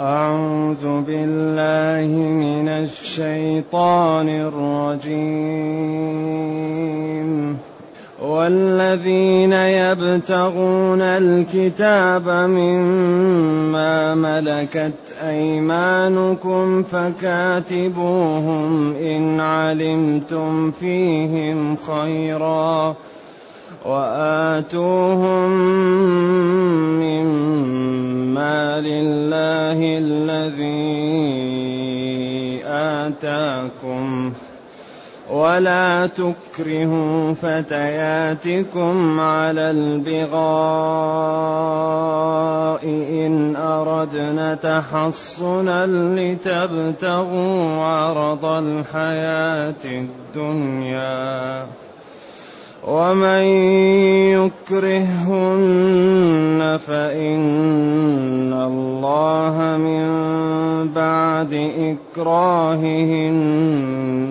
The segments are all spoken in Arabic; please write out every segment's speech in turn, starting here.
أعوذ بالله من الشيطان الرجيم. والذين يبتغون الكتاب مما ملكت أيمانكم فكاتبوهم إن علمتم فيهم خيرا. وآتوهم مما لله الذي آتاكم ولا تكرهوا فتياتكم على البغاء إن أردنا تحصنا لتبتغوا عرض الحياة الدنيا. ومن يكرهن فإن الله من بعد إكراههن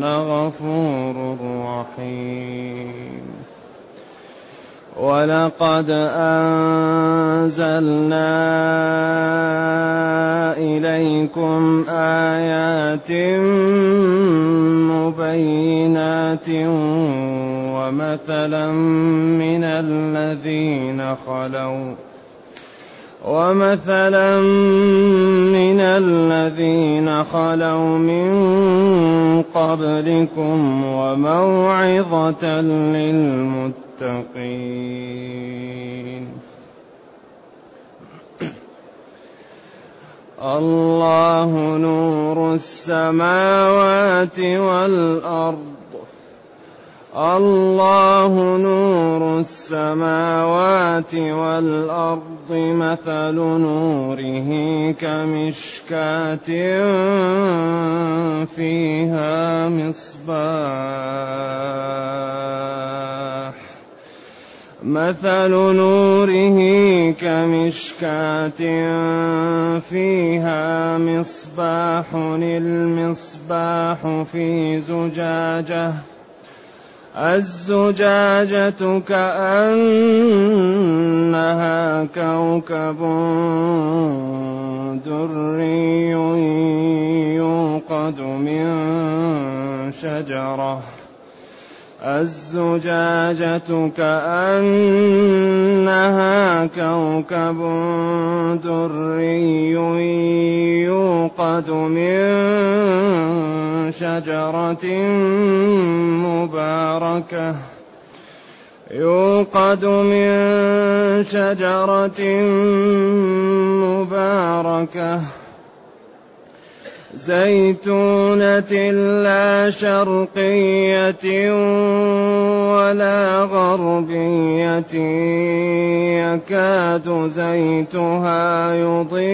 غفور رحيم. ولقد أنزلنا إليكم آيات مبينات ومثلا من الذين خلوا ومثلا من الذين خلوا من قبلكم وموعظة للمتقين. الله نور السماوات والأرض. الله نور السماوات والأرض مثل نوره كمشكاة فيها مصباح. مثل نوره كمشكاة فيها مصباح. المصباح في زجاجة الزجاجة كأنها كوكب دري يوقد من شجرة. الزجاجة كأنها كوكب دري يوقد من شجرة مباركة. يوقد من شجرة مباركة. زيتونة لا شرقية ولا غربية يكاد زيتها يضيء.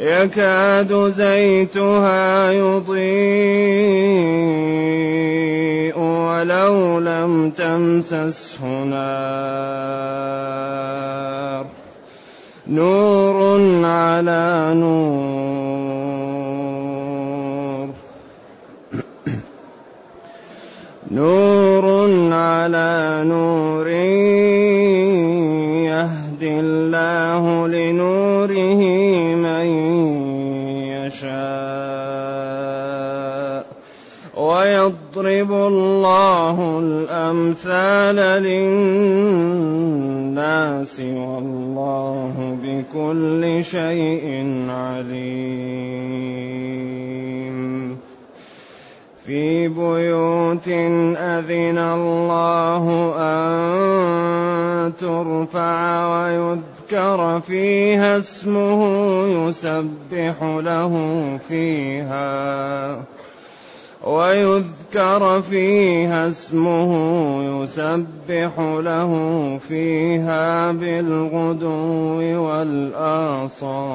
يكاد زيتها يضيء ولو لم تمسسه نار. نور على نور. نور على نور يهدي الله لنوره من يشاء. ويضرب الله الأمثال للناس والله بكل شيء عليم. في بيوت أذن الله أن ترفع ويذكر فيها اسمه يسبح له فيها. ويذكر فيها اسمه يسبح له فيها بالغدو والآصال.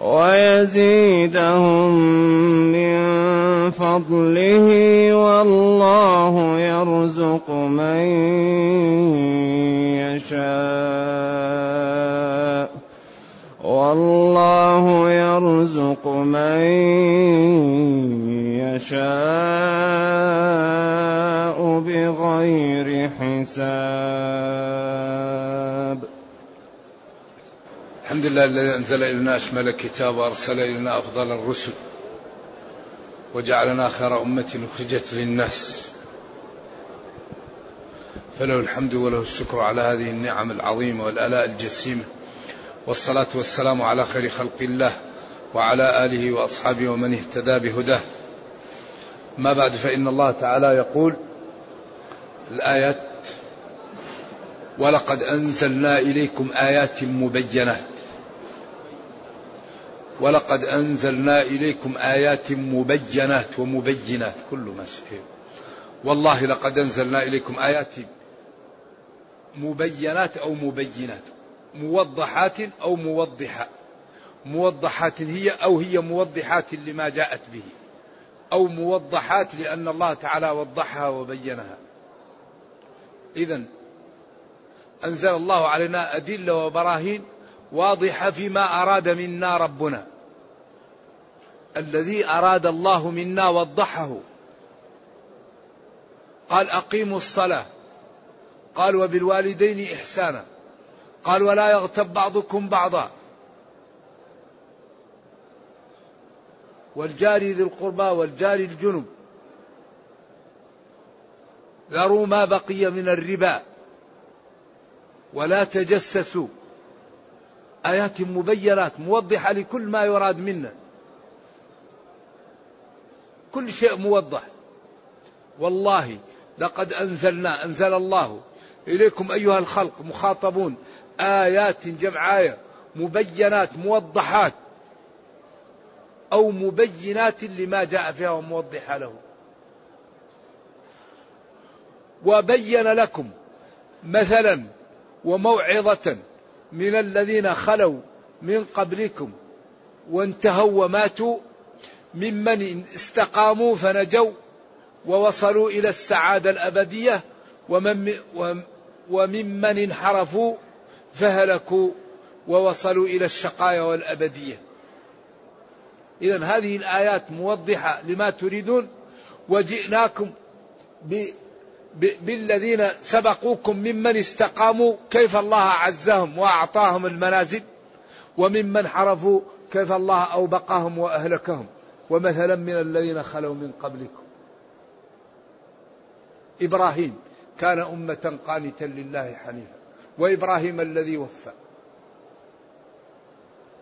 ويزيدهم من فضله والله يرزق من يشاء والله يرزق من يشاء بغير حساب الحمد لله الذي أنزل إلينا أشمل كتاب وأرسل إلينا أفضل الرسل وجعلنا خير أمة أخرجت للناس. فله الحمد وله الشكر على هذه النعم العظيمة والآلاء الجسيمة. والصلاة والسلام على خير خلق الله وعلى آله وأصحابه ومن اهتدى بهداه. ما بعد فإن الله تعالى يقول الآيات ولقد أنزلنا إليكم آيات مبينات ولقد أنزلنا إليكم آيات مبينات ومبينات كل ما شيء والله لقد أنزلنا إليكم آيات مبينات أو مبينات موضحات أو موضحات موضحات هي أو هي موضحات لما جاءت به أو موضحات لأن الله تعالى وضحها وبينها. إذا أنزل الله علينا أدلة وبراهين واضحة فيما أراد منا ربنا. الذي أراد الله منا وضحه. قال أقيموا الصلاة. قال وبالوالدين إحسانا. قال ولا يغتب بعضكم بعضا. والجار ذي القربى والجار الجنب. ذروا ما بقي من الربا. ولا تجسسوا. آيات مبينات موضحة لكل ما يراد منا. كل شيء موضح. والله لقد أنزلنا أنزل الله إليكم أيها الخلق مخاطبون آيات جمع آية مبينات موضحات أو مبينات لما جاء فيها وموضحة له. وبين لكم مثلا وموعظة من الذين خلوا من قبلكم وانتهوا وماتوا ممن استقاموا فنجوا ووصلوا إلى السعادة الأبدية ومن وممن انحرفوا فهلكوا ووصلوا إلى الشقايا والأبدية. إذا هذه الآيات موضحة لما تريدون. وجئناكم ب بالذين سبقوكم ممن استقاموا كيف الله عزهم وأعطاهم المنازل وممن حرفوا كيف الله أوبقهم وأهلكهم. ومثلا من الذين خلوا من قبلكم. إبراهيم كان أمة قانتا لله حنيفا وإبراهيم الذي وفى.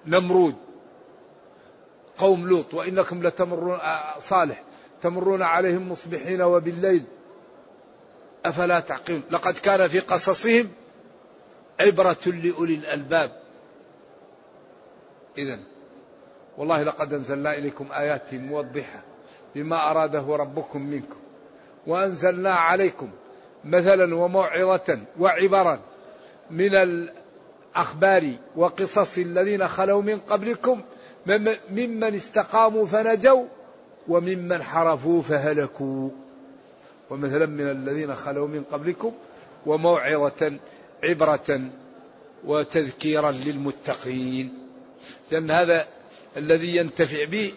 نمرود قوم لوط وإنكم لتمرون آه، صالح تمرون عليهم مصبحين وبالليل. أفلا تعقلون؟ لقد كان في قصصهم عبرة لأولي الألباب. إذا والله لقد أنزلنا إليكم آيات موضحة بما أراده ربكم منكم وأنزلنا عليكم مثلا وموعظة وعبرا من الأخبار وقصص الذين خلوا من قبلكم ممن استقاموا فنجوا وممن حرفوا فهلكوا ومثلا من الذين خلوا من قبلكم وموعظة عبرة وتذكيرا للمتقين. لأن هذا الذي ينتفع به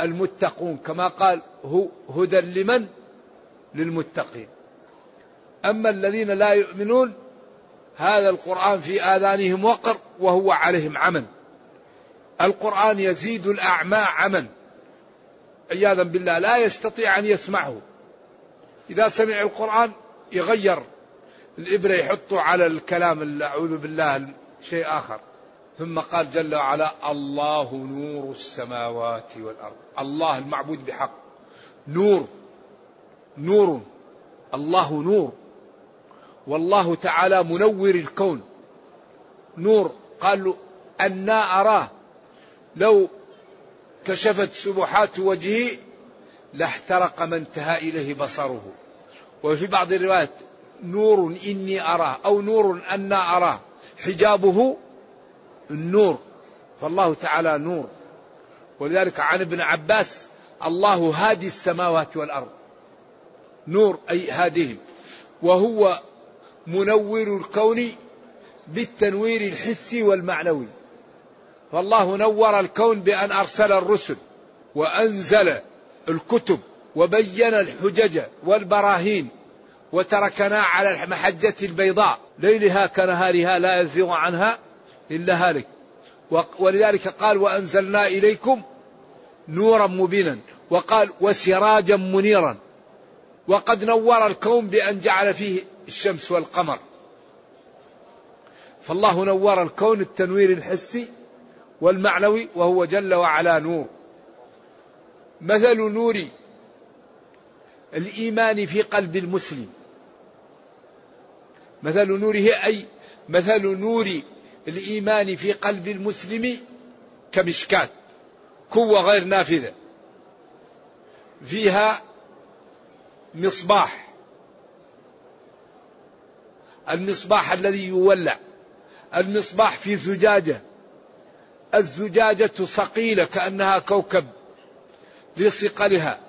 المتقون كما قال هدى لمن؟ للمتقين. أما الذين لا يؤمنون هذا القرآن في آذانهم وقر وهو عليهم عمل. القرآن يزيد الأعمى عمى عياذا بالله لا يستطيع أن يسمعه. إذا سمع القرآن يغير. الإبرة يحطه على الكلام أعوذ بالله شيء آخر. ثم قال جل وعلا الله نور السماوات والأرض. الله المعبود بحق. نور. نور. الله نور. والله تعالى منور الكون. نور. قال له أنا أراه. لو كشفت سبحات وجهه لاحترق ما انتهى إليه بصره. وفي بعض الروايات نور إني أراه. أو نور أنا أراه. حجابه النور فالله تعالى نور. ولذلك عن ابن عباس الله هادي السماوات والأرض. نور أي هاديهم. وهو منور الكون بالتنوير الحسي والمعنوي. فالله نور الكون بأن أرسل الرسل وأنزل الكتب وبين الحجج والبراهين وتركنا على المحجة البيضاء. ليلها كنهارها لا يزيغ عنها. إلا هالك. ولذلك قال وأنزلنا إليكم نورا مبينا. وقال وسراجا منيرا. وقد نور الكون بأن جعل فيه الشمس والقمر. فالله نور الكون التنوير الحسي والمعنوي وهو جل وعلا نور. مثل نور الإيمان في قلب المسلم. مثل نوره أي مثل نور الإيمان في قلب المسلم كمشكات قوة غير نافذة. فيها مصباح. المصباح الذي يولع. المصباح في زجاجة. الزجاجة صقيلة كأنها كوكب لصقلها.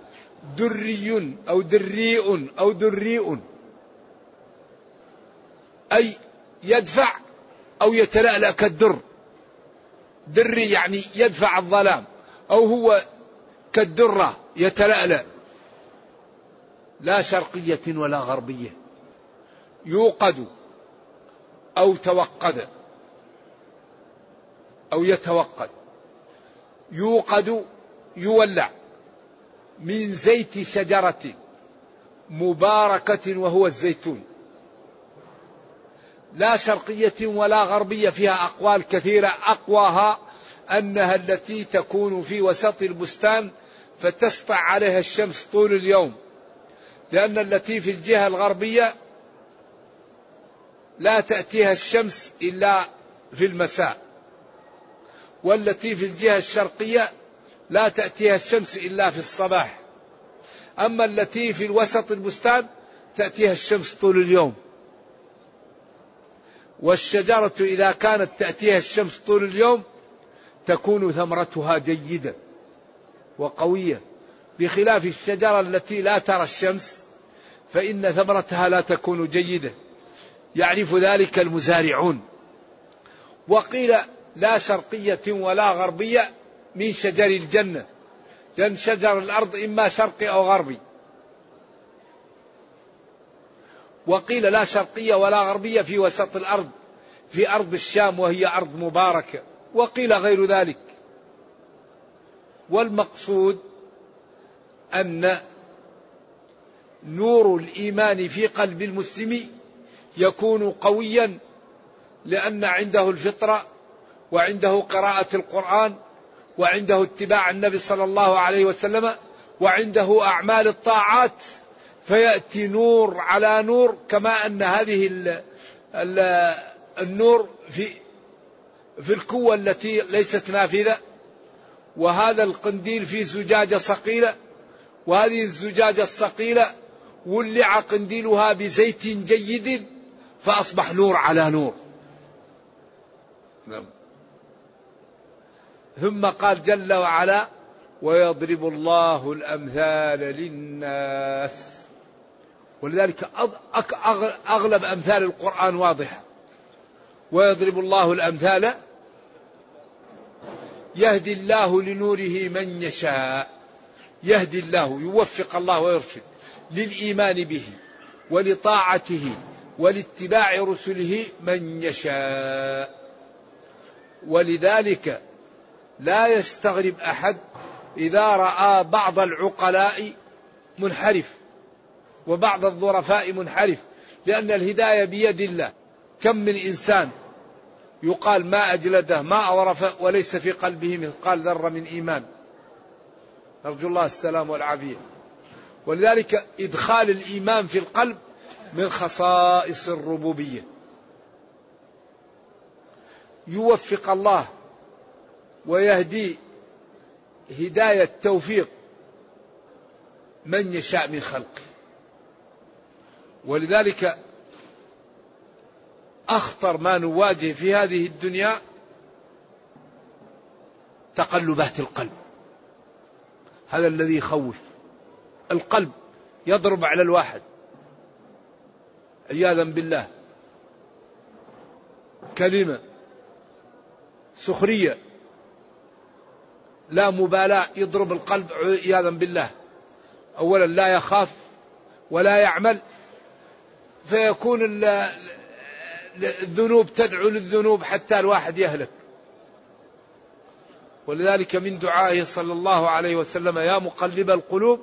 دري أو دريء أو دريء. أي يدفع أو يتلألأ كالدر. دري يعني يدفع الظلام. أو هو كالدرة يتلألأ. لا شرقية ولا غربية. يوقد أو توقد. أو يتوقد. يوقد يولع. من زيت شجرة مباركة وهو الزيتون. لا شرقية ولا غربية فيها أقوال كثيرة. أقواها أنها التي تكون في وسط البستان فتسطع عليها الشمس طول اليوم. لأن التي في الجهة الغربية لا تأتيها الشمس إلا في المساء والتي في الجهة الشرقية لا تأتيها الشمس إلا في الصباح. أما التي في الوسط البستان تأتيها الشمس طول اليوم. والشجرة إذا كانت تأتيها الشمس طول اليوم تكون ثمرتها جيدة وقوية. بخلاف الشجرة التي لا ترى الشمس فإن ثمرتها لا تكون جيدة. يعرف ذلك المزارعون. وقيل لا شرقية ولا غربية من شجر الجنة. لأن شجر الأرض إما شرقي أو غربي. وقيل لا شرقية ولا غربية في وسط الأرض في أرض الشام وهي أرض مباركة وقيل غير ذلك. والمقصود أن نور الإيمان في قلب المسلم يكون قويا لأن عنده الفطرة وعنده قراءة القرآن وعنده اتباع النبي صلى الله عليه وسلم وعنده أعمال الطاعات. فيأتي نور على نور كما أن هذه ال ال النور في في الكوة التي ليست نافذة وهذا القنديل في زجاجة صقيلة وهذه الزجاجة الصقيلة ولع قنديلها بزيت جيد فأصبح نور على نور نعم. ثم قال جل وعلا ويضرب الله الأمثال للناس ولذلك أغلب أمثال القرآن واضحة. ويضرب الله الأمثال. يهدي الله لنوره من يشاء. يهدي الله يوفق الله ويرشد للإيمان به ولطاعته ولاتباع رسله من يشاء. ولذلك لا يستغرب أحد إذا رأى بعض العقلاء منحرف. وبعض الظرفاء منحرف لأن الهداية بيد الله. كم من إنسان يقال ما أجلده ما أظرف وليس في قلبه مثقال ذرة من إيمان. نرجو الله السلام والعافية. ولذلك إدخال الإيمان في القلب من خصائص الربوبية. يوفق الله ويهدي هداية توفيق من يشاء من خلقه. ولذلك أخطر ما نواجه في هذه الدنيا تقلبات القلب. هذا الذي يخوف. القلب يضرب على الواحد. عياذا بالله. كلمة سخرية. لا مبالاة يضرب القلب عياذا بالله. أولا لا يخاف ولا يعمل. فيكون الذنوب تدعو للذنوب حتى الواحد يهلك. ولذلك من دعائه صلى الله عليه وسلم يا مقلب القلوب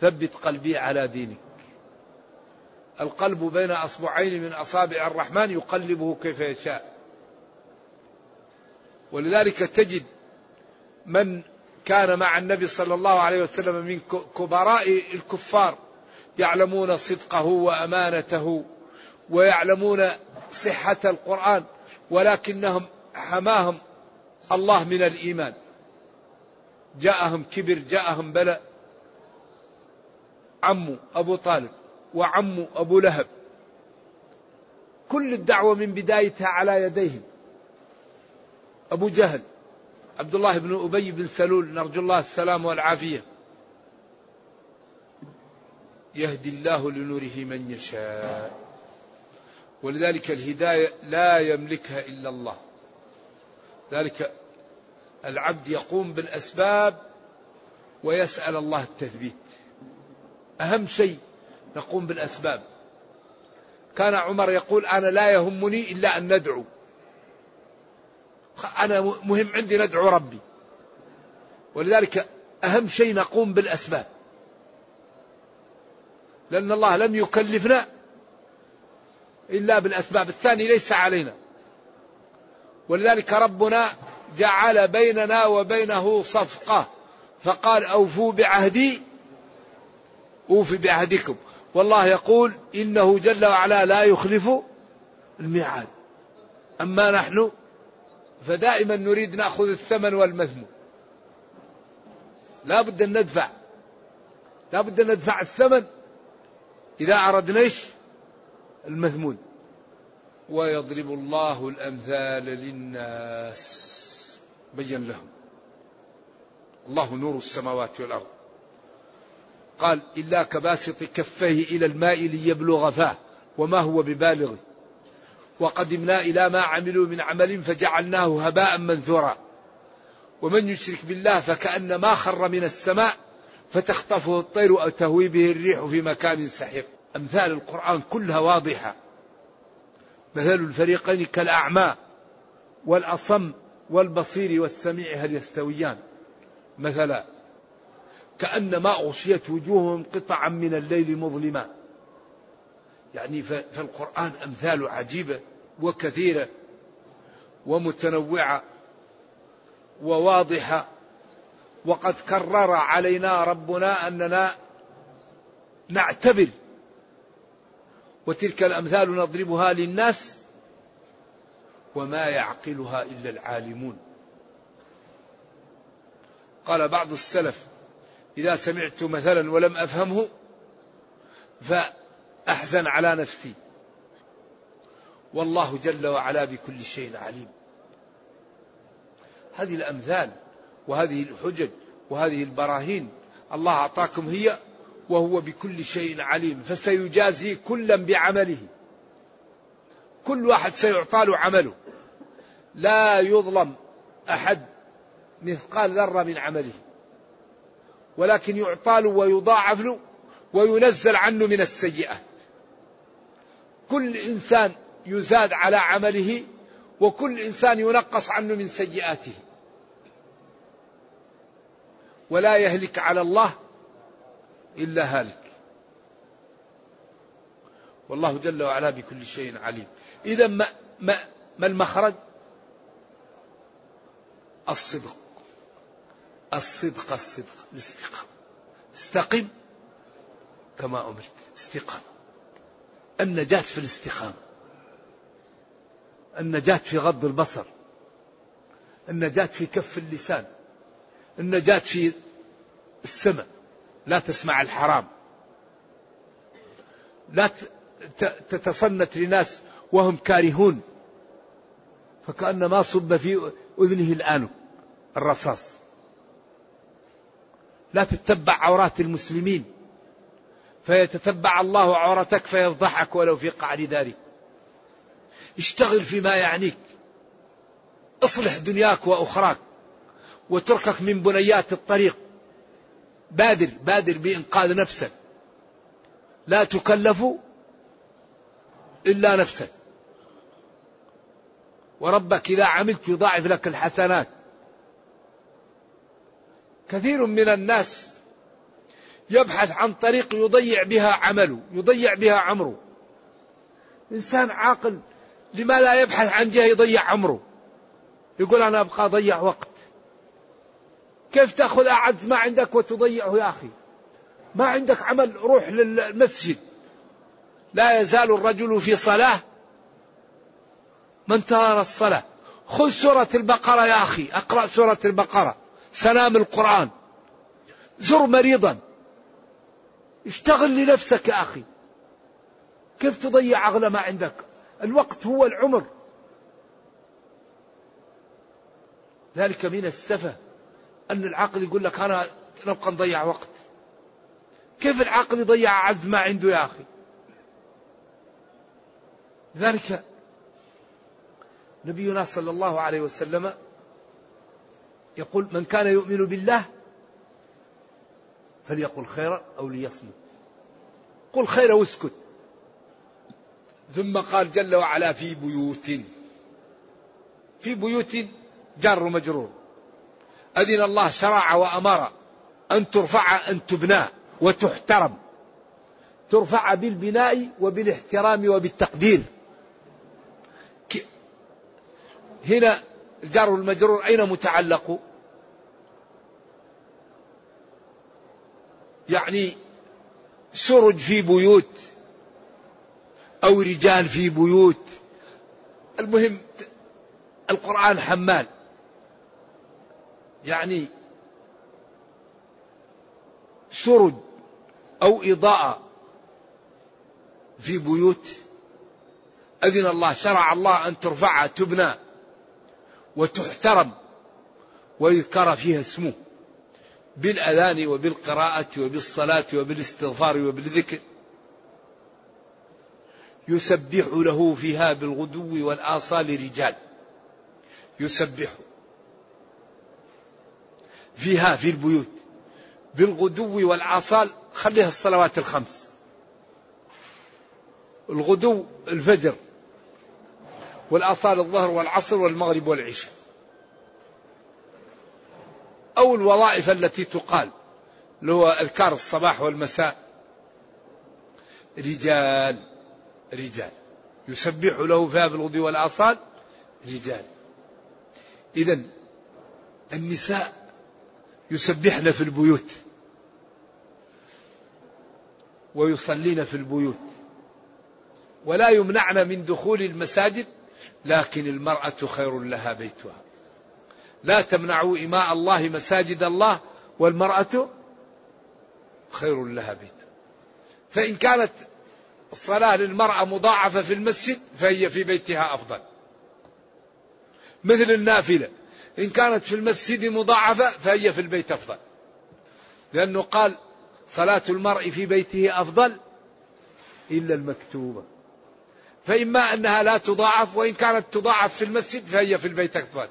ثبت قلبي على دينك. القلب بين أصبعين من أصابع الرحمن يقلبه كيف يشاء. ولذلك تجد من كان مع النبي صلى الله عليه وسلم من كبراء الكفار يعلمون صدقه وأمانته ويعلمون صحة القرآن ولكنهم حماهم الله من الإيمان. جاءهم كبر جاءهم بلاء عمه أبو طالب وعمه أبو لهب. كل الدعوة من بدايتها على يديهم. أبو جهل عبد الله بن أبي بن سلول نرجو الله السلام والعافية. يهدي الله لنوره من يشاء. ولذلك الهداية لا يملكها إلا الله. ذلك العبد يقوم بالأسباب ويسأل الله التثبيت. أهم شيء نقوم بالأسباب. كان عمر يقول أنا لا يهمني إلا أن ندعو. أنا مهم عندي ندعو ربي. ولذلك أهم شيء نقوم بالأسباب. لأن الله لم يكلفنا إلا بالأسباب الثاني ليس علينا. ولذلك ربنا جعل بيننا وبينه صفقة. فقال أوفوا بعهدي أوف بعهدكم. والله يقول إنه جل وعلا لا يخلف الميعاد. أما نحن فدائما نريد نأخذ الثمن والمذموم لا بد أن ندفع. لا بد أن ندفع الثمن إذا أردنا إيش؟ المذمون ويضرب الله الأمثال للناس. بين لهم. الله نور السماوات والأرض. قال إلا كباسط كفيه إلى الماء ليبلغ فاه وما هو ببالغه وقدمنا إلى ما عملوا من عمل فجعلناه هباء منثورا. ومن يشرك بالله فكأن ما خر من السماء فتخطفه الطير أو تهوي به الريح في مكان سحيق أمثال القرآن كلها واضحة. مثل الفريقين كالأعمى والأصم والبصير والسميع هل يستويان؟ مثلا كأنما أغشيت وجوههم قطعا من الليل مظلما. يعني في القرآن أمثال عجيبة وكثيرة ومتنوعة وواضحة. وقد كرر علينا ربنا أننا نعتبر. وتلك الأمثال نضربها للناس وما يعقلها إلا العالمون. قال بعض السلف إذا سمعت مثلا ولم أفهمه فأحزن على نفسي. والله جل وعلا بكل شيء عليم. هذه الأمثال وهذه الحجج وهذه البراهين الله أعطاكم هي وهو بكل شيء عليم فسيجازي كلا بعمله. كل واحد سيعطى له عمله. لا يظلم أحد مثقال ذرة من عمله. ولكن يعطى له ويضاعف له وينزل عنه من السيئات. كل إنسان يزاد على عمله وكل إنسان ينقص عنه من سيئاته. ولا يهلك على الله إلا هالك. والله جل وعلا بكل شيء عليم. إذا ما, ما, ما المخرج؟ الصدق. الصدق الصدق. الاستقامة. استقم كما أمرت. استقام النجاة في الاستقامة. النجاة في غض البصر. النجاة في كف اللسان. النجاة في السمع لا تسمع الحرام. لا تتصنت لناس وهم كارهون. فكأن ما صب في أذنه الآن الرصاص. لا تتبع عورات المسلمين. فيتتبع الله عورتك فيفضحك ولو في قعر دارك. اشتغل فيما يعنيك. اصلح دنياك وأخراك. وتركك من بنيات الطريق. بادر بادر بإنقاذ نفسك. لا تكلف إلا نفسك. وربك إذا عملت يضاعف لك الحسنات. كثير من الناس يبحث عن طريق يضيع بها عمله يضيع بها عمره. إنسان عاقل لما لا يبحث عن جهة يضيع عمره؟ يقول أنا أبقى أضيع وقت. كيف تأخذ أعز ما عندك وتضيعه يا أخي؟ ما عندك عمل روح للمسجد. لا يزال الرجل في صلاة. ما انتهى الصلاة؟ خذ سورة البقرة يا أخي أقرأ سورة البقرة سلام القرآن. زر مريضا. اشتغل لنفسك يا أخي. كيف تضيع أغلى ما عندك؟ الوقت هو العمر. ذلك من السفة. أن العقل يقول لك أنا نبقى نضيع وقت. كيف العقل يضيع أعز ما عنده يا أخي؟ ذلك نبينا صلى الله عليه وسلم يقول من كان يؤمن بالله فليقل خيرا أو ليصمت. قل خيرا واسكت. ثم قال جل وعلا في بيوت في بيوت جار ومجرور أذن الله شرع وأمر أن ترفع أن تبنى وتحترم. ترفع بالبناء وبالاحترام وبالتقدير. هنا الجار المجرور أين متعلق؟ يعني سرج في بيوت أو رجال في بيوت. المهم القرآن حمال. يعني سرج أو إضاءة في بيوت أذن الله شرع الله أن ترفع تبنى وتحترم ويذكر فيها اسمه بالأذان وبالقراءة وبالصلاة وبالاستغفار وبالذكر. يسبح له فيها بالغدو والآصال رجال. يسبح فيها في البيوت. بالغدو والآصال خليها الصلوات الخمس. الغدو الفجر والآصال الظهر والعصر والمغرب والعشاء. أو الوظائف التي تقال اللي هو أذكار الصباح والمساء. رجال رجال. يسبح له فيها بالغدو والآصال رجال. إذا النساء يسبحن في البيوت ويصلين في البيوت ولا يمنعن من دخول المساجد لكن المرأة خير لها بيتها. لا تمنعوا إماء الله مساجد الله والمرأة خير لها بيت فإن كانت الصلاة للمرأة مضاعفة في المسجد فهي في بيتها أفضل. مثل النافلة. إن كانت في المسجد مضاعفة فهي في البيت أفضل. لأنه قال صلاة المرء في بيته أفضل إلا المكتوبة. فإما أنها لا تضاعف وإن كانت تضاعف في المسجد فهي في البيت أفضل.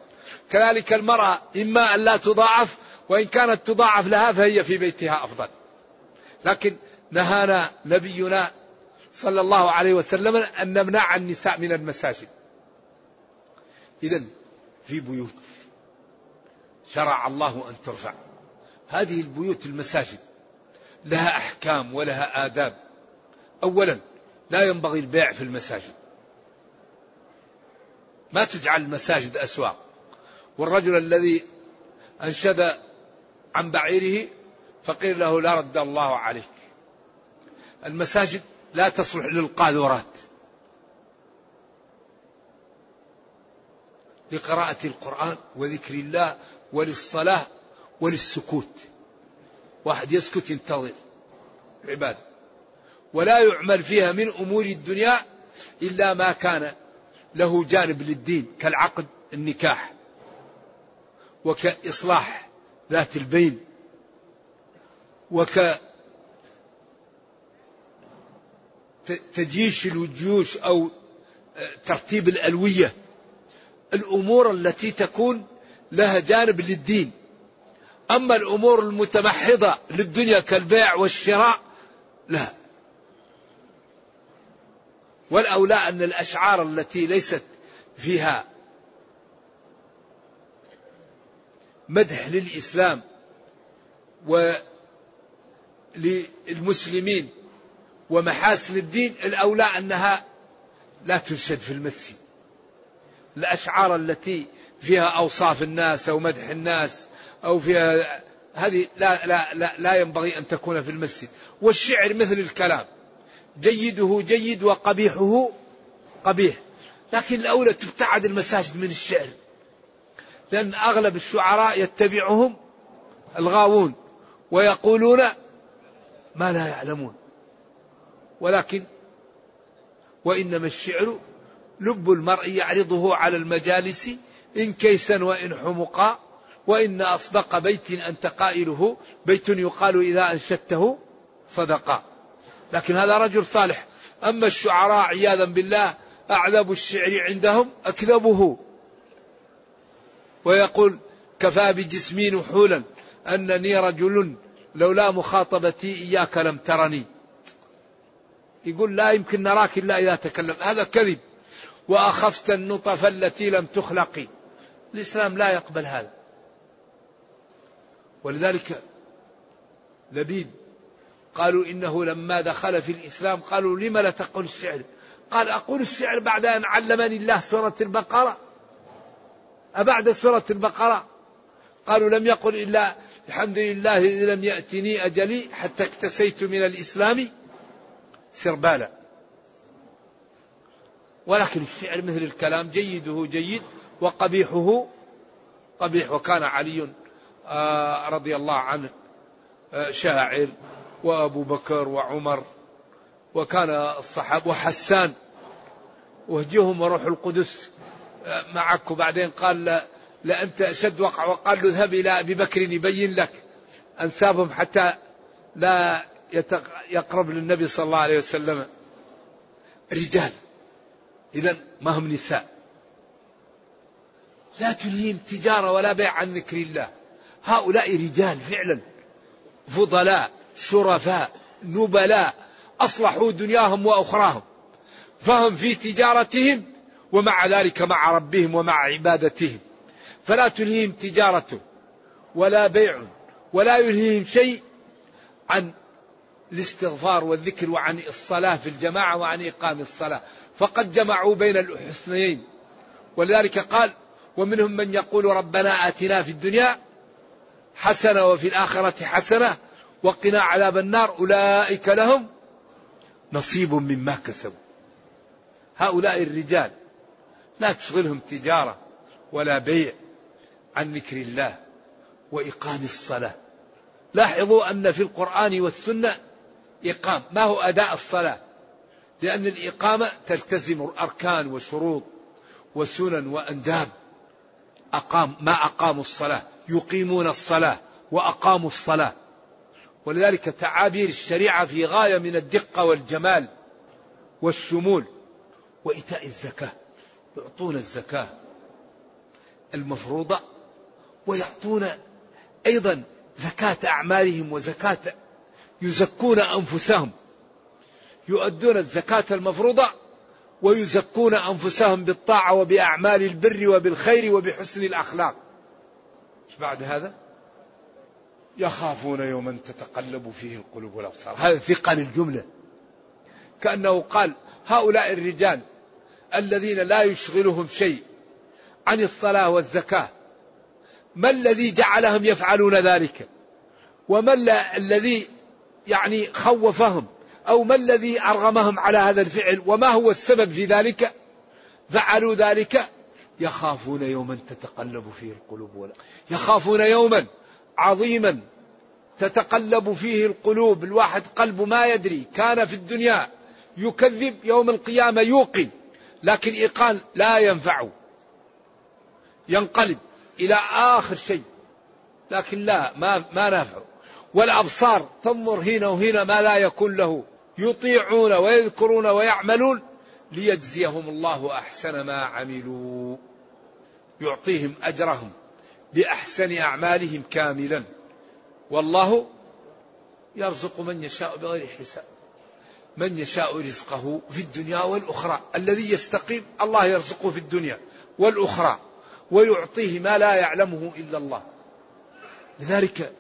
كذلك المرأة إما أن لا تضاعف وإن كانت تضاعف لها فهي في بيتها أفضل. لكن نهانا نبينا صلى الله عليه وسلم أن نمنع النساء من المساجد. إذا في بيوت. شرع الله أن ترفع. هذه البيوت المساجد لها أحكام ولها آداب. أولا لا ينبغي البيع في المساجد. ما تجعل المساجد أسواق. والرجل الذي أنشد عن بعيره فقيل له لا رد الله عليك. المساجد لا تصلح للقاذورات. لقراءة القرآن وذكر الله وللصلاة وللسكوت. واحد يسكت ينتظر. عبادة. ولا يعمل فيها من أمور الدنيا إلا ما كان له جانب للدين كالعقد النكاح وكإصلاح ذات البين وك تجيش الجيوش أو ترتيب الألوية. الأمور التي تكون لها جانب للدين. أما الأمور المتمحضة للدنيا كالبيع والشراء لا. والأولى أن الأشعار التي ليست فيها مدح للإسلام وللمسلمين ومحاسن الدين الأولى أنها لا تنشد في المسجد. الأشعار التي فيها أوصاف الناس أو مدح الناس أو فيها هذه لا, لا, لا, لا ينبغي أن تكون في المسجد. والشعر مثل الكلام. جيده جيد وقبيحه قبيح. لكن الأولى تبتعد المساجد من الشعر. لأن أغلب الشعراء يتبعهم الغاوون ويقولون ما لا يعلمون. ولكن وإنما الشعر لب المرء يعرضه على المجالس إن كيسا وإن حمقا وإن أصدق بيت أنت قائله بيت يقال إذا أنشدته صدقا. لكن هذا رجل صالح. أما الشعراء عياذا بالله أعذب الشعر عندهم أكذبه. ويقول كفى بجسمي نحولا أنني رجل لولا مخاطبتي إياك لم ترني. يقول لا يمكن نراك إلا إذا تكلم. هذا كذب. وأخفت النطف التي لم تخلقي. الإسلام لا يقبل هذا. ولذلك لبيد قالوا إنه لما دخل في الإسلام قالوا لم لا تقول الشعر؟ قال أقول الشعر بعد أن علمني الله سورة البقرة؟ أبعد سورة البقرة؟ قالوا لم يقل إلا الحمد لله إذ لم يأتني أجلي حتى اكتسيت من الإسلام سربالا. ولكن الشعر مثل الكلام جيده جيد وقبيحه قبيح وكان علي آه، رضي الله عنه آه، شاعر وأبو بكر وعمر وكان الصحابة وحسان وهجهم وروح القدس آه، معك. وبعدين قال لا, لا أنت أشد وقع وقال له اذهب إلى أبي بكر يبين لك. أنسابهم حتى لا يقرب للنبي صلى الله عليه وسلم. رجال. إذا ما هم نساء. لا تلهيهم تجارة ولا بيع عن ذكر الله. هؤلاء رجال فعلا. فضلاء شرفاء نبلاء. أصلحوا دنياهم وأخراهم. فهم في تجارتهم ومع ذلك مع ربهم ومع عبادتهم. فلا تلهيهم تجارة ولا بيع ولا يلهيهم شيء عن الاستغفار والذكر وعن الصلاة في الجماعة وعن إقام الصلاة. فقد جمعوا بين الحسنيين. ولذلك قال ومنهم من يقول ربنا آتنا في الدنيا حسنة وفي الآخرة حسنة وقنا عذاب النار. أولئك لهم نصيب مما كسبوا. هؤلاء الرجال لا تشغلهم تجارة ولا بيع عن ذكر الله وإقام الصلاة. لاحظوا أن في القرآن والسنة إقام. ما هو أداء الصلاة؟ لأن الإقامة تلتزم أركان وشروط وسنن وأنداب. أقام ما أقاموا الصلاة يقيمون الصلاة وأقاموا الصلاة. ولذلك تعابير الشريعة في غاية من الدقة والجمال والشمول. وإيتاء الزكاة يعطون الزكاة المفروضة ويعطون أيضا زكاة أعمالهم وزكاة يزكون أنفسهم. يؤدون الزكاة المفروضة ويزكون أنفسهم بالطاعة وبأعمال البر وبالخير وبحسن الأخلاق. إيش بعد هذا؟ يخافون يوما تتقلب فيه القلوب والأبصار. هذا ثقل الجملة كأنه قال هؤلاء الرجال الذين لا يشغلهم شيء عن الصلاة والزكاة ما الذي جعلهم يفعلون ذلك؟ وما الذي يعني خوفهم؟ أو ما الذي أرغمهم على هذا الفعل وما هو السبب في ذلك؟ فعلوا ذلك. يخافون يوما تتقلب فيه القلوب ولا يخافون يوما عظيما تتقلب فيه القلوب. الواحد قلبه ما يدري كان في الدنيا يكذب يوم القيامة يوقن لكن إيقان لا ينفعه ينقلب إلى آخر شيء لكن لا ما ما نافعه والأبصار تنظر هنا وهنا ما لا يكون له. يطيعون ويذكرون ويعملون ليجزيهم الله أحسن ما عملوا. يعطيهم أجرهم بأحسن أعمالهم كاملا. والله يرزق من يشاء بغير حساب من يشاء رزقه في الدنيا والأخرى. الذي يستقيم الله يرزقه في الدنيا والأخرى ويعطيه ما لا يعلمه إلا الله. لذلك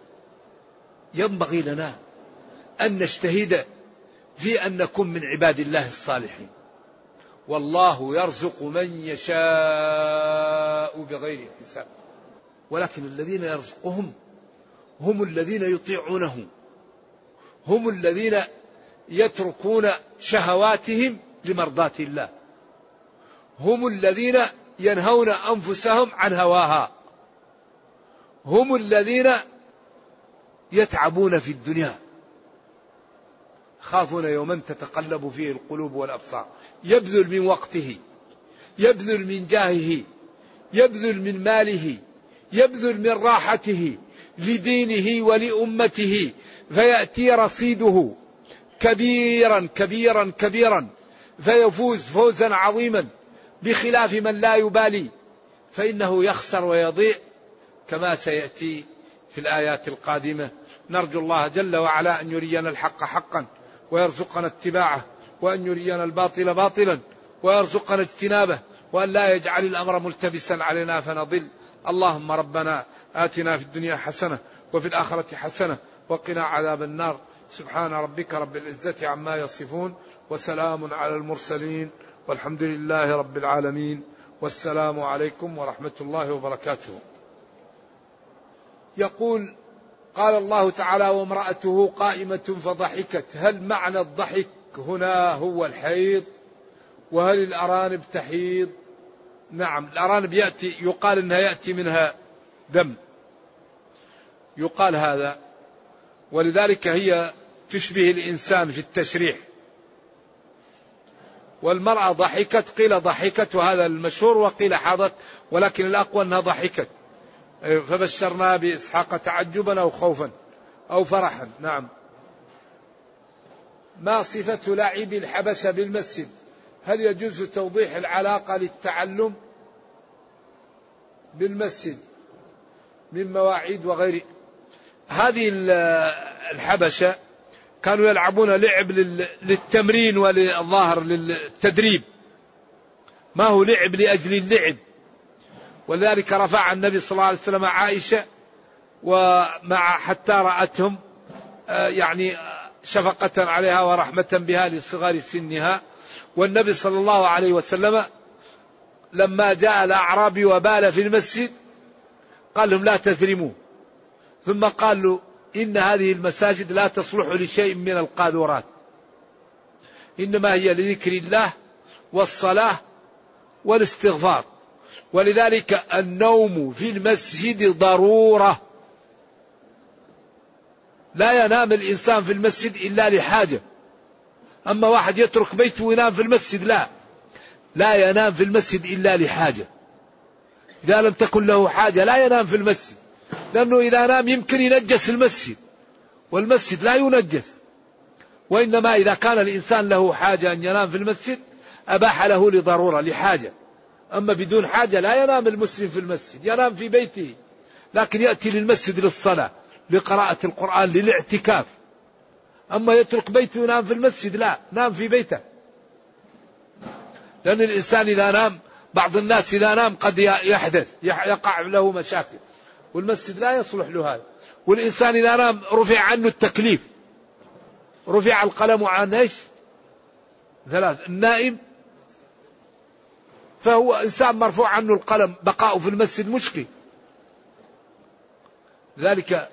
ينبغي لنا أن نجتهد في أن نكون من عباد الله الصالحين. والله يرزق من يشاء بغير حساب. ولكن الذين يرزقهم هم الذين يطيعونه. هم الذين يتركون شهواتهم لمرضاة الله. هم الذين ينهون أنفسهم عن هواها. هم الذين يتعبون في الدنيا. خافون يوما تتقلب فيه القلوب والأبصار. يبذل من وقته يبذل من جاهه يبذل من ماله يبذل من راحته لدينه ولأمته فيأتي رصيده كبيرا كبيرا كبيرا فيفوز فوزا عظيما بخلاف من لا يبالي. فإنه يخسر ويضيع كما سيأتي في الآيات القادمة. نرجو الله جل وعلا أن يرينا الحق حقا. ويرزقنا اتباعه وأن يرينا الباطل باطلا ويرزقنا اجتنابه وأن لا يجعل الأمر ملتبسا علينا فنضل. اللهم ربنا آتنا في الدنيا حسنة وفي الآخرة حسنة وقنا عذاب النار. سبحان ربك رب العزة عما يصفون وسلام على المرسلين والحمد لله رب العالمين. والسلام عليكم ورحمة الله وبركاته. يقول قال الله تعالى وامرأته قائمة فضحكت. هل معنى الضحك هنا هو الحيض؟ وهل الأرانب تحيض؟ نعم الأرانب يأتي يقال أنها يأتي منها دم. يقال هذا ولذلك هي تشبه الإنسان في التشريح. والمرأة ضحكت قيل ضحكت وهذا المشهور وقيل حاضت ولكن الأقوى أنها ضحكت. فبشرنا بإسحاق تعجبا أو خوفا أو فرحا. نعم. ما صفة لعب الحبشة بالمسجد؟ هل يجوز توضيح العلاقة للتعلم بالمسجد من مواعيد وغيره هذه الحبشة كانوا يلعبون لعب للتمرين وللظاهر للتدريب. ما هو لعب لأجل اللعب؟ ولذلك رفع النبي صلى الله عليه وسلم عائشة ومع حتى رأتهم آه، يعني شفقة عليها ورحمة بها لصغار سنها. والنبي صلى الله عليه وسلم لما جاء الأعرابي وبال في المسجد قال لهم لا تثرموا ثم قال له إن هذه المساجد لا تصلح لشيء من القاذورات. إنما هي لذكر الله والصلاة والاستغفار. ولذلك النوم في المسجد ضرورة. لا ينام الإنسان في المسجد إلا لحاجة. أما واحد يترك بيته وينام في المسجد لا. لا ينام في المسجد إلا لحاجة. إذا لم تكن له حاجة لا ينام في المسجد لأنه إذا نام يمكن ينجس المسجد والمسجد لا ينجس. وإنما إذا كان الإنسان له حاجة أن ينام في المسجد أباح له لضرورة لحاجة. أما بدون حاجة لا ينام المسلم في المسجد ينام في بيته. لكن يأتي للمسجد للصلاة لقراءة القرآن للاعتكاف. أما يترك بيته ينام في المسجد لا نام في بيته. لأن الإنسان إذا نام بعض الناس إذا نام قد يحدث يقع له مشاكل. والمسجد لا يصلح له هذا. والإنسان إذا نام رفع عنه التكليف. رفع القلم عن إيش؟ ثلاث. النائم فهو إنسان مرفوع عنه القلم بقاؤه في المسجد مشكل. ذلك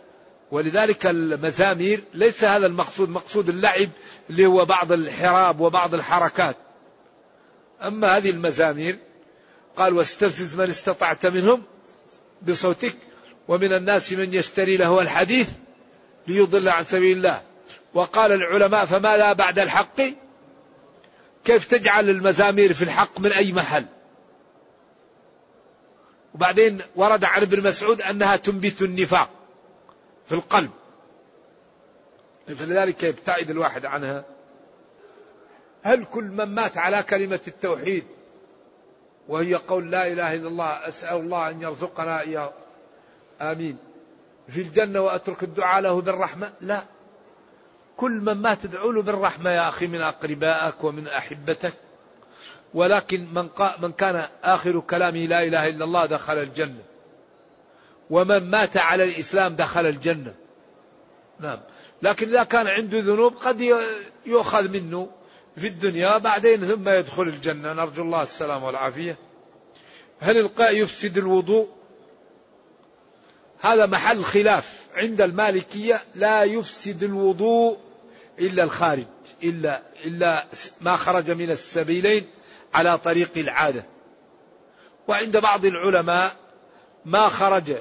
ولذلك المزامير ليس هذا المقصود مقصود اللعب اللي هو بعض الحراب وبعض الحركات. أما هذه المزامير قال واستفزز من استطعت منهم بصوتك ومن الناس من يشتري له الحديث ليضل عن سبيل الله. وقال العلماء فماذا بعد الحق؟ كيف تجعل المزامير في الحق من أي محل؟ وبعدين ورد عن ابن مسعود أنها تنبت النفاق في القلب. فلذلك يبتعد الواحد عنها. هل كل من مات على كلمة التوحيد وهي قول لا إله إلا الله أسأل الله أن يرزقنا إياه؟ آمين. في الجنة وأترك الدعاء له بالرحمة؟ لا. كل من مات تدعو له بالرحمة يا أخي من أقربائك ومن أحبتك. ولكن من, من كان آخر كلامه لا إله إلا الله دخل الجنة. ومن مات على الإسلام دخل الجنة. نعم. لكن إذا كان عنده ذنوب قد يؤخذ منه في الدنيا بعدين ثم يدخل الجنة. نرجو الله السلام والعافية. هل القاء يفسد الوضوء؟ هذا محل خلاف. عند المالكية لا يفسد الوضوء إلا الخارج إلا إلا ما خرج من السبيلين. على طريق العادة. وعند بعض العلماء ما خرج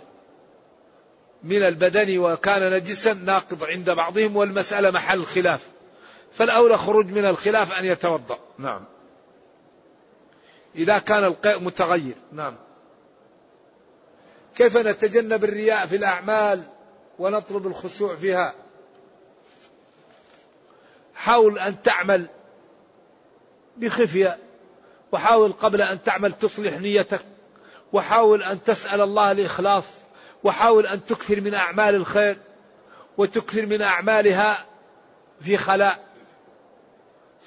من البدن وكان نجسا ناقض عند بعضهم والمسألة محل خلاف. فالأولى خروج من الخلاف أن يتوضأ. نعم. إذا كان القيء متغير. نعم. كيف نتجنب الرياء في الأعمال ونطلب الخشوع فيها؟ حاول أن تعمل بخفية. وحاول قبل أن تعمل تصلح نيتك وحاول أن تسأل الله الإخلاص وحاول أن تكثر من أعمال الخير وتكثر من أعمالها في خلاء.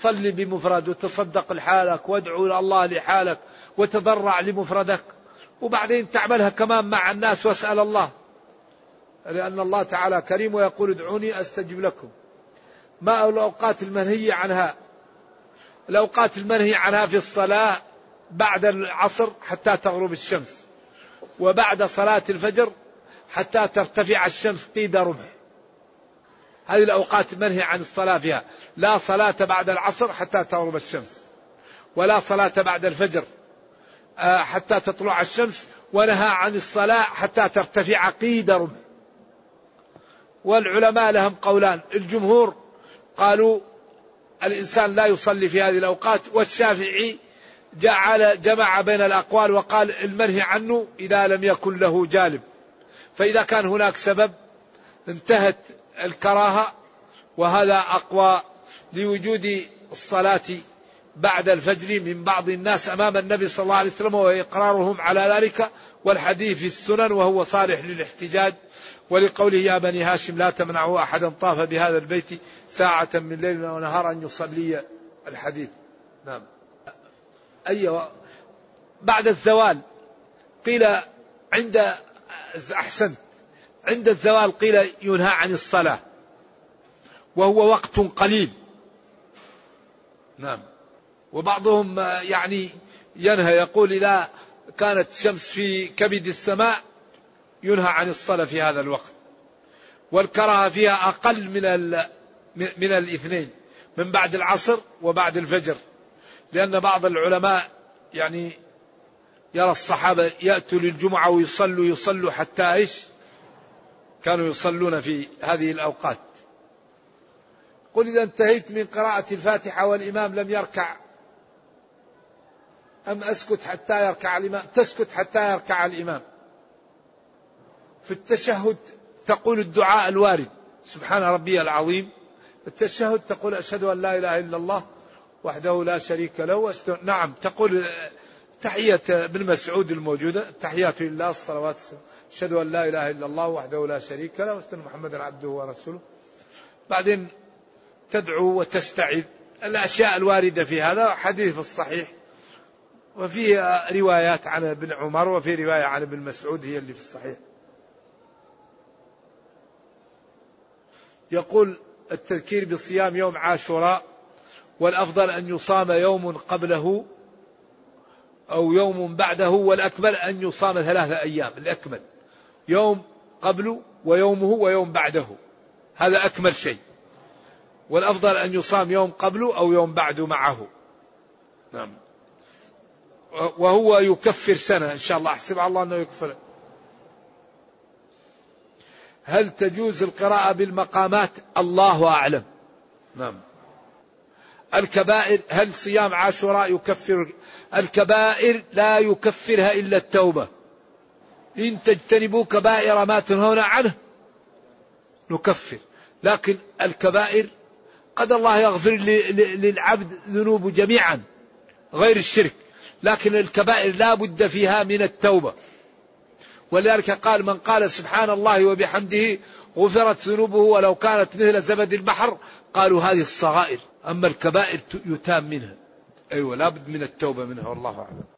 صل بمفرد وتصدق لحالك وادعو الله لحالك وتضرع لمفردك وبعدين تعملها كمان مع الناس واسأل الله. لأن الله تعالى كريم ويقول ادعوني أستجب لكم. ما الأوقات المنهية عنها؟ الأوقات المنهي عنها في الصلاة بعد العصر حتى تغرب الشمس وبعد صلاة الفجر حتى ترتفع الشمس قيد رمح هذه الأوقات المنهي عن الصلاة فيها. لا صلاة بعد العصر حتى تغرب الشمس ولا صلاة بعد الفجر آه، حتى تطلع الشمس ونهى عن الصلاة حتى ترتفع قيد رمح والعلماء لهم قولان. الجمهور قالوا الإنسان لا يصلي في هذه الأوقات والشافعي جعل جمع بين الأقوال وقال المنهي عنه إذا لم يكن له جالب فإذا كان هناك سبب انتهت الكراهة وهذا أقوى لوجود الصلاة بعد الفجر من بعض الناس أمام النبي صلى الله عليه وسلم وإقرارهم على ذلك والحديث في السنن وهو صالح للاحتجاج. ولقوله يا بني هاشم لا تمنعوا أحدا طاف بهذا البيت ساعة من ليل ونهار أن يصلي الحديث. نعم. أيوة بعد الزوال قيل عند أحسنت عند الزوال قيل ينهى عن الصلاة. وهو وقت قليل. نعم. وبعضهم يعني ينهى يقول إذا كانت الشمس في كبد السماء ينهى عن الصلاة في هذا الوقت. والكراهة فيها أقل من من الاثنين من بعد العصر وبعد الفجر. لأن بعض العلماء يعني يرى الصحابة يأتوا للجمعة ويصلوا يصلوا حتى إيش؟ كانوا يصلون في هذه الأوقات. قل إذا انتهيت من قراءة الفاتحة والإمام لم يركع أم أسكت حتى يركع الإمام؟ تسكت حتى يركع الإمام. في التشهد تقول الدعاء الوارد. سبحان ربي العظيم. التشهد تقول أشهد أن لا إله إلا الله وحده لا شريك له نعم تقول تحية ابن مسعود الموجودة. التحيات لله الصلوات أشهد أن لا إله إلا الله وحده لا شريك له وأشهد محمدا عبده ورسوله. بعدين تدعو وتستعذ الأشياء الواردة في هذا حديث الصحيح. وفي روايات عن ابن عمر وفي رواية عن ابن مسعود هي اللي في الصحيح. يقول التذكير بصيام يوم عاشوراء والأفضل أن يصام يوم قبله أو يوم بعده والأكمل أن يصام ثلاثة أيام الأكمل. يوم قبله ويومه ويوم بعده. هذا أكمل شيء. والأفضل أن يصام يوم قبله أو يوم بعده معه. نعم. وهو يكفر سنة إن شاء الله. أحسب على الله أنه يكفر. هل تجوز القراءة بالمقامات؟ الله أعلم. نعم. الكبائر هل صيام عاشوراء يكفر؟ الكبائر لا يكفرها إلا التوبة. إن تجتنبوا كبائر ما تنهون عنه نكفر. لكن الكبائر قد الله يغفر للعبد ذنوب جميعا غير الشرك. لكن الكبائر لا بد فيها من التوبة. ولذلك قال من قال سبحان الله وبحمده غفرت ذنوبه ولو كانت مثل زبد البحر قالوا هذه الصغائر. أما الكبائر يتام منها. أيوة لا بد من التوبة منها والله أعلم.